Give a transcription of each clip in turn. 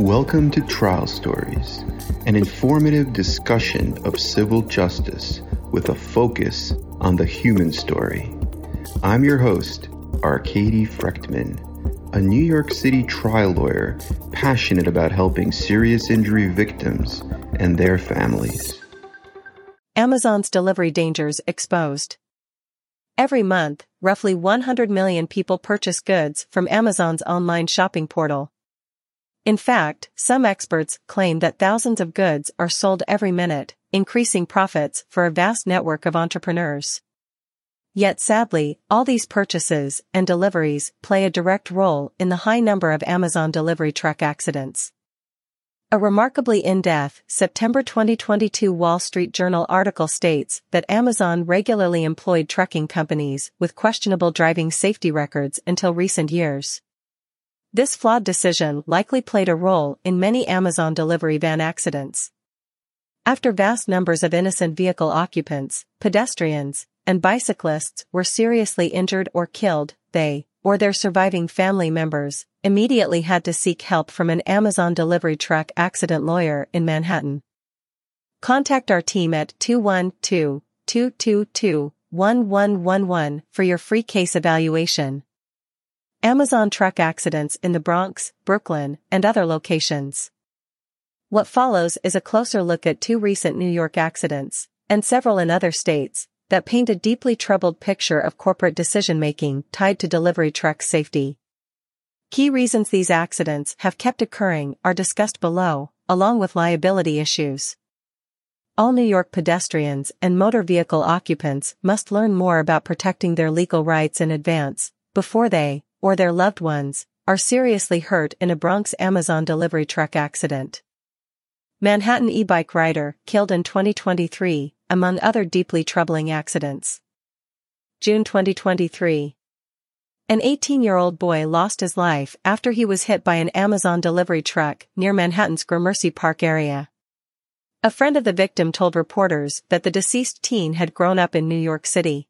Welcome to Trial Stories, an informative discussion of civil justice with a focus on the human story. I'm your host, Arkady Frekhtman, a New York City trial lawyer passionate about helping serious injury victims and their families. Amazon's delivery dangers exposed. Every month, roughly 100 million people purchase goods from Amazon's online shopping portal. In fact, some experts claim that thousands of goods are sold every minute, increasing profits for a vast network of entrepreneurs. Yet sadly, all these purchases and deliveries play a direct role in the high number of Amazon delivery truck accidents. A remarkably in-depth September 2022 Wall Street Journal article states that Amazon regularly employed trucking companies with questionable driving safety records until recent years. This flawed decision likely played a role in many Amazon delivery van accidents. After vast numbers of innocent vehicle occupants, pedestrians, and bicyclists were seriously injured or killed, they, or their surviving family members, immediately had to seek help from an Amazon delivery truck accident lawyer in Manhattan. Contact our team at 212-222-1111 for your free case evaluation. Amazon truck accidents in the Bronx, Brooklyn, and other locations. What follows is a closer look at two recent New York accidents, and several in other states, that paint a deeply troubled picture of corporate decision-making tied to delivery truck safety. Key reasons these accidents have kept occurring are discussed below, along with liability issues. All New York pedestrians and motor vehicle occupants must learn more about protecting their legal rights in advance, before they, or their loved ones, are seriously hurt in a Bronx Amazon delivery truck accident. Manhattan e-bike rider killed in 2023, among other deeply troubling accidents. June 2023. An 18-year-old boy lost his life after he was hit by an Amazon delivery truck near Manhattan's Gramercy Park area. A friend of the victim told reporters that the deceased teen had grown up in New York City.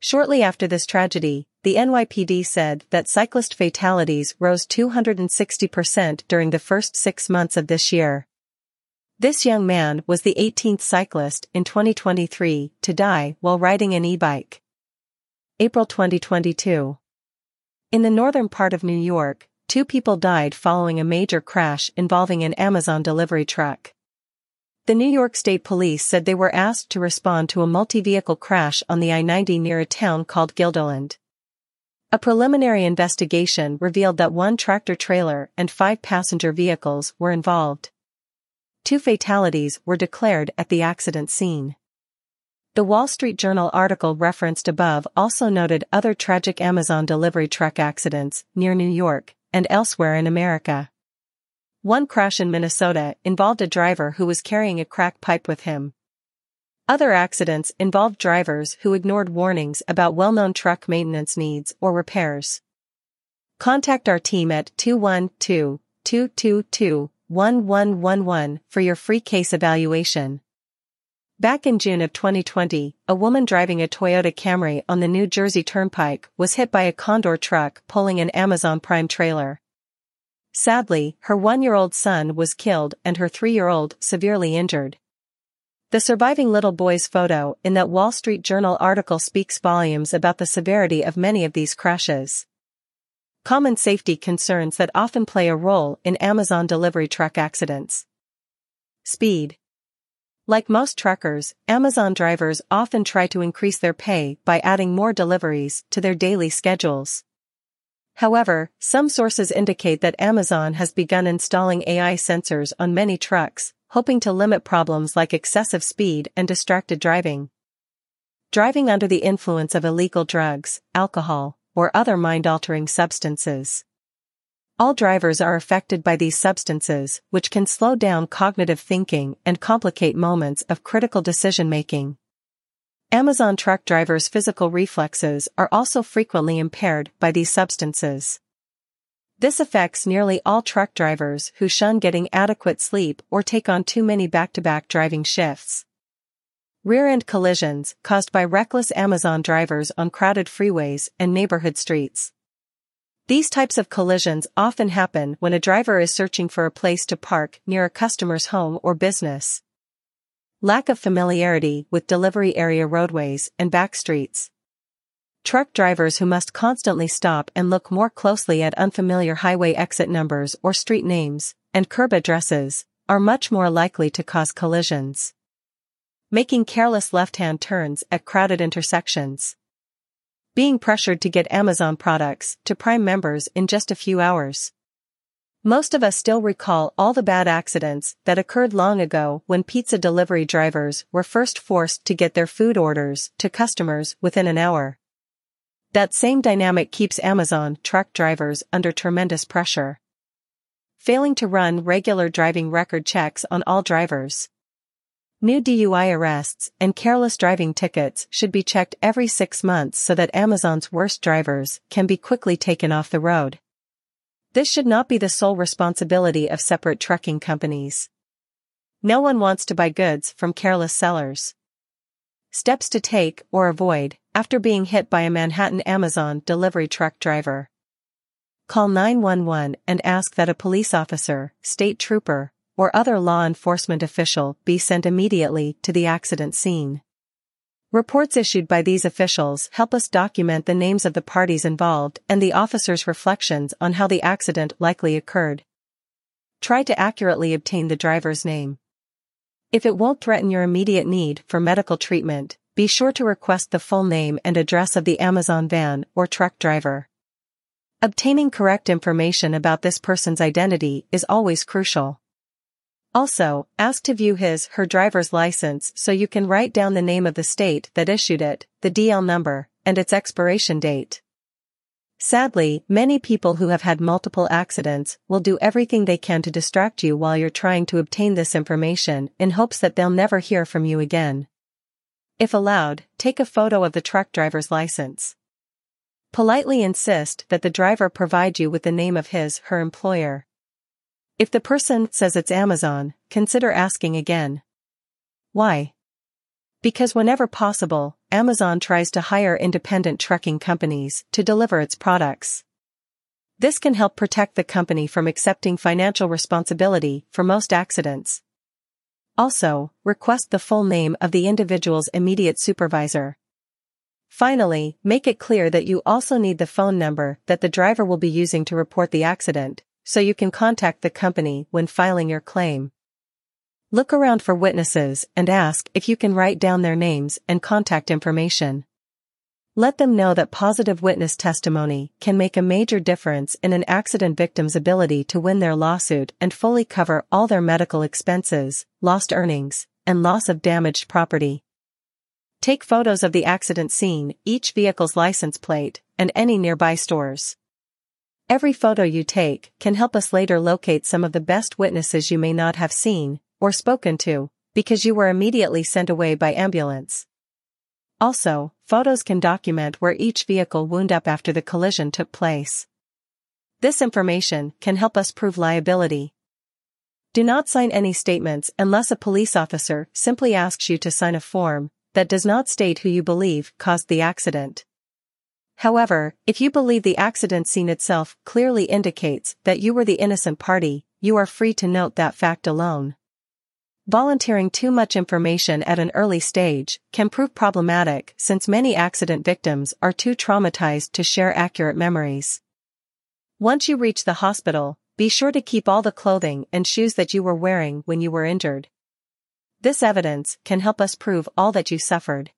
Shortly after this tragedy, the NYPD said that cyclist fatalities rose 260% during the first six months of this year. This young man was the 18th cyclist in 2023 to die while riding an e-bike. April 2022. In the northern part of New York, two people died following a major crash involving an Amazon delivery truck. The New York State Police said they were asked to respond to a multi-vehicle crash on the I-90 near a town called Guilderland. A preliminary investigation revealed that one tractor-trailer and five passenger vehicles were involved. Two fatalities were declared at the accident scene. The Wall Street Journal article referenced above also noted other tragic Amazon delivery truck accidents near New York and elsewhere in America. One crash in Minnesota involved a driver who was carrying a crack pipe with him. Other accidents involved drivers who ignored warnings about well-known truck maintenance needs or repairs. Contact our team at 212-222-1111 for your free case evaluation. Back in June of 2020, a woman driving a Toyota Camry on the New Jersey Turnpike was hit by a Condor truck pulling an Amazon Prime trailer. Sadly, her one-year-old son was killed and her three-year-old severely injured. The surviving little boy's photo in that Wall Street Journal article speaks volumes about the severity of many of these crashes. Common safety concerns that often play a role in Amazon delivery truck accidents. Speed. Like most truckers, Amazon drivers often try to increase their pay by adding more deliveries to their daily schedules. However, some sources indicate that Amazon has begun installing AI sensors on many trucks, hoping to limit problems like excessive speed and distracted driving. Driving under the influence of illegal drugs, alcohol, or other mind-altering substances. All drivers are affected by these substances, which can slow down cognitive thinking and complicate moments of critical decision-making. Amazon truck drivers' physical reflexes are also frequently impaired by these substances. This affects nearly all truck drivers who shun getting adequate sleep or take on too many back-to-back driving shifts. Rear-end collisions caused by reckless Amazon drivers on crowded freeways and neighborhood streets. These types of collisions often happen when a driver is searching for a place to park near a customer's home or business. Lack of familiarity with delivery area roadways and back streets. Truck drivers who must constantly stop and look more closely at unfamiliar highway exit numbers or street names and curb addresses are much more likely to cause collisions. Making careless left-hand turns at crowded intersections being pressured to get Amazon products to Prime members in just a few hours. Most of us still recall all the bad accidents that occurred long ago when pizza delivery drivers were first forced to get their food orders to customers within an hour. That same dynamic keeps Amazon truck drivers under tremendous pressure. Failing to run regular driving record checks on all drivers. New DUI arrests and careless driving tickets should be checked every six months so that Amazon's worst drivers can be quickly taken off the road. This should not be the sole responsibility of separate trucking companies. No one wants to buy goods from careless sellers. Steps to take or avoid after being hit by a Manhattan Amazon delivery truck driver. Call 911 and ask that a police officer, state trooper, or other law enforcement official be sent immediately to the accident scene. Reports issued by these officials help us document the names of the parties involved and the officer's reflections on how the accident likely occurred. Try to accurately obtain the driver's name. If it won't threaten your immediate need for medical treatment, be sure to request the full name and address of the Amazon van or truck driver. Obtaining correct information about this person's identity is always crucial. Also, ask to view his, her driver's license so you can write down the name of the state that issued it, the DL number, and its expiration date. Sadly, many people who have had multiple accidents will do everything they can to distract you while you're trying to obtain this information in hopes that they'll never hear from you again. If allowed, take a photo of the truck driver's license. Politely insist that the driver provide you with the name of his, her employer. If the person says it's Amazon, consider asking again. Why? Because whenever possible, Amazon tries to hire independent trucking companies to deliver its products. This can help protect the company from accepting financial responsibility for most accidents. Also, request the full name of the individual's immediate supervisor. Finally, make it clear that you also need the phone number that the driver will be using to report the accident, so you can contact the company when filing your claim. Look around for witnesses and ask if you can write down their names and contact information. Let them know that positive witness testimony can make a major difference in an accident victim's ability to win their lawsuit and fully cover all their medical expenses, lost earnings, and loss of damaged property. Take photos of the accident scene, each vehicle's license plate, and any nearby stores. Every photo you take can help us later locate some of the best witnesses you may not have seen or spoken to because you were immediately sent away by ambulance. Also, photos can document where each vehicle wound up after the collision took place. This information can help us prove liability. Do not sign any statements unless a police officer simply asks you to sign a form that does not state who you believe caused the accident. However, if you believe the accident scene itself clearly indicates that you were the innocent party, you are free to note that fact alone. Volunteering too much information at an early stage can prove problematic since many accident victims are too traumatized to share accurate memories. Once you reach the hospital, be sure to keep all the clothing and shoes that you were wearing when you were injured. This evidence can help us prove all that you suffered.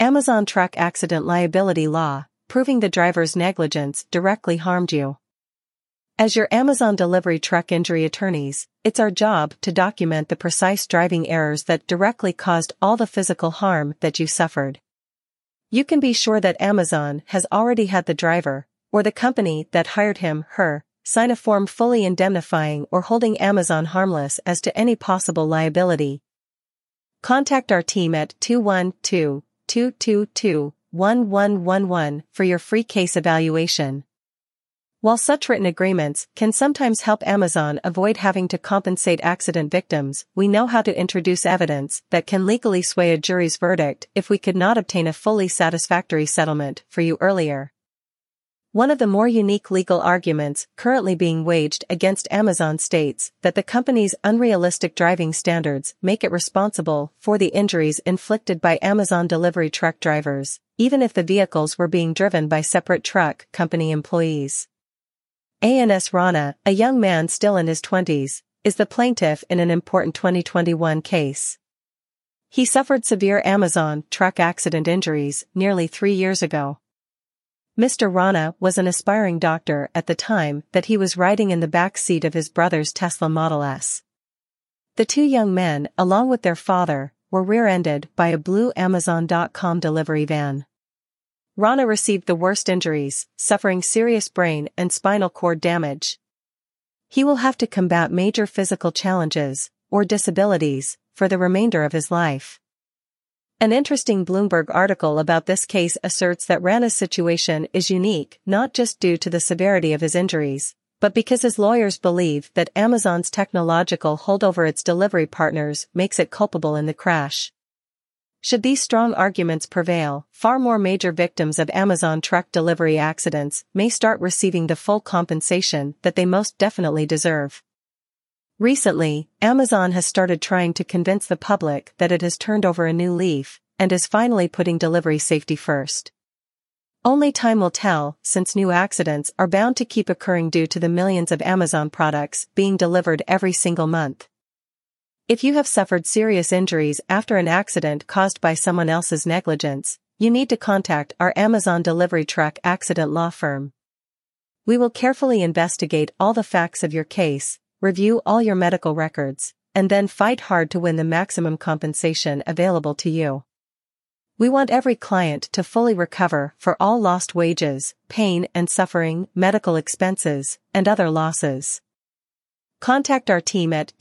Amazon truck accident liability law, proving the driver's negligence directly harmed you. As your Amazon delivery truck injury attorneys, it's our job to document the precise driving errors that directly caused all the physical harm that you suffered. You can be sure that Amazon has already had the driver, or the company that hired him, her, sign a form fully indemnifying or holding Amazon harmless as to any possible liability. Contact our team at 212 222-1111 for your free case evaluation. While such written agreements can sometimes help Amazon avoid having to compensate accident victims, we know how to introduce evidence that can legally sway a jury's verdict if we could not obtain a fully satisfactory settlement for you earlier. One of the more unique legal arguments currently being waged against Amazon states that the company's unrealistic driving standards make it responsible for the injuries inflicted by Amazon delivery truck drivers, even if the vehicles were being driven by separate truck company employees. Anas Rana, a young man still in his 20s, is the plaintiff in an important 2021 case. He suffered severe Amazon truck accident injuries nearly three years ago. Mr. Rana was an aspiring doctor at the time that he was riding in the back seat of his brother's Tesla Model S. The two young men, along with their father, were rear-ended by a blue Amazon.com delivery van. Rana received the worst injuries, suffering serious brain and spinal cord damage. He will have to combat major physical challenges, or disabilities, for the remainder of his life. An interesting Bloomberg article about this case asserts that Rana's situation is unique not just due to the severity of his injuries, but because his lawyers believe that Amazon's technological hold over its delivery partners makes it culpable in the crash. Should these strong arguments prevail, far more major victims of Amazon truck delivery accidents may start receiving the full compensation that they most definitely deserve. Recently, Amazon has started trying to convince the public that it has turned over a new leaf and is finally putting delivery safety first. Only time will tell, since new accidents are bound to keep occurring due to the millions of Amazon products being delivered every single month. If you have suffered serious injuries after an accident caused by someone else's negligence, you need to contact our Amazon delivery truck accident law firm. We will carefully investigate all the facts of your case review all your medical records, and then fight hard to win the maximum compensation available to you. We want every client to fully recover for all lost wages, pain and suffering, medical expenses, and other losses. Contact our team at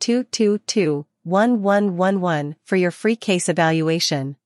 222 1111 for your free case evaluation.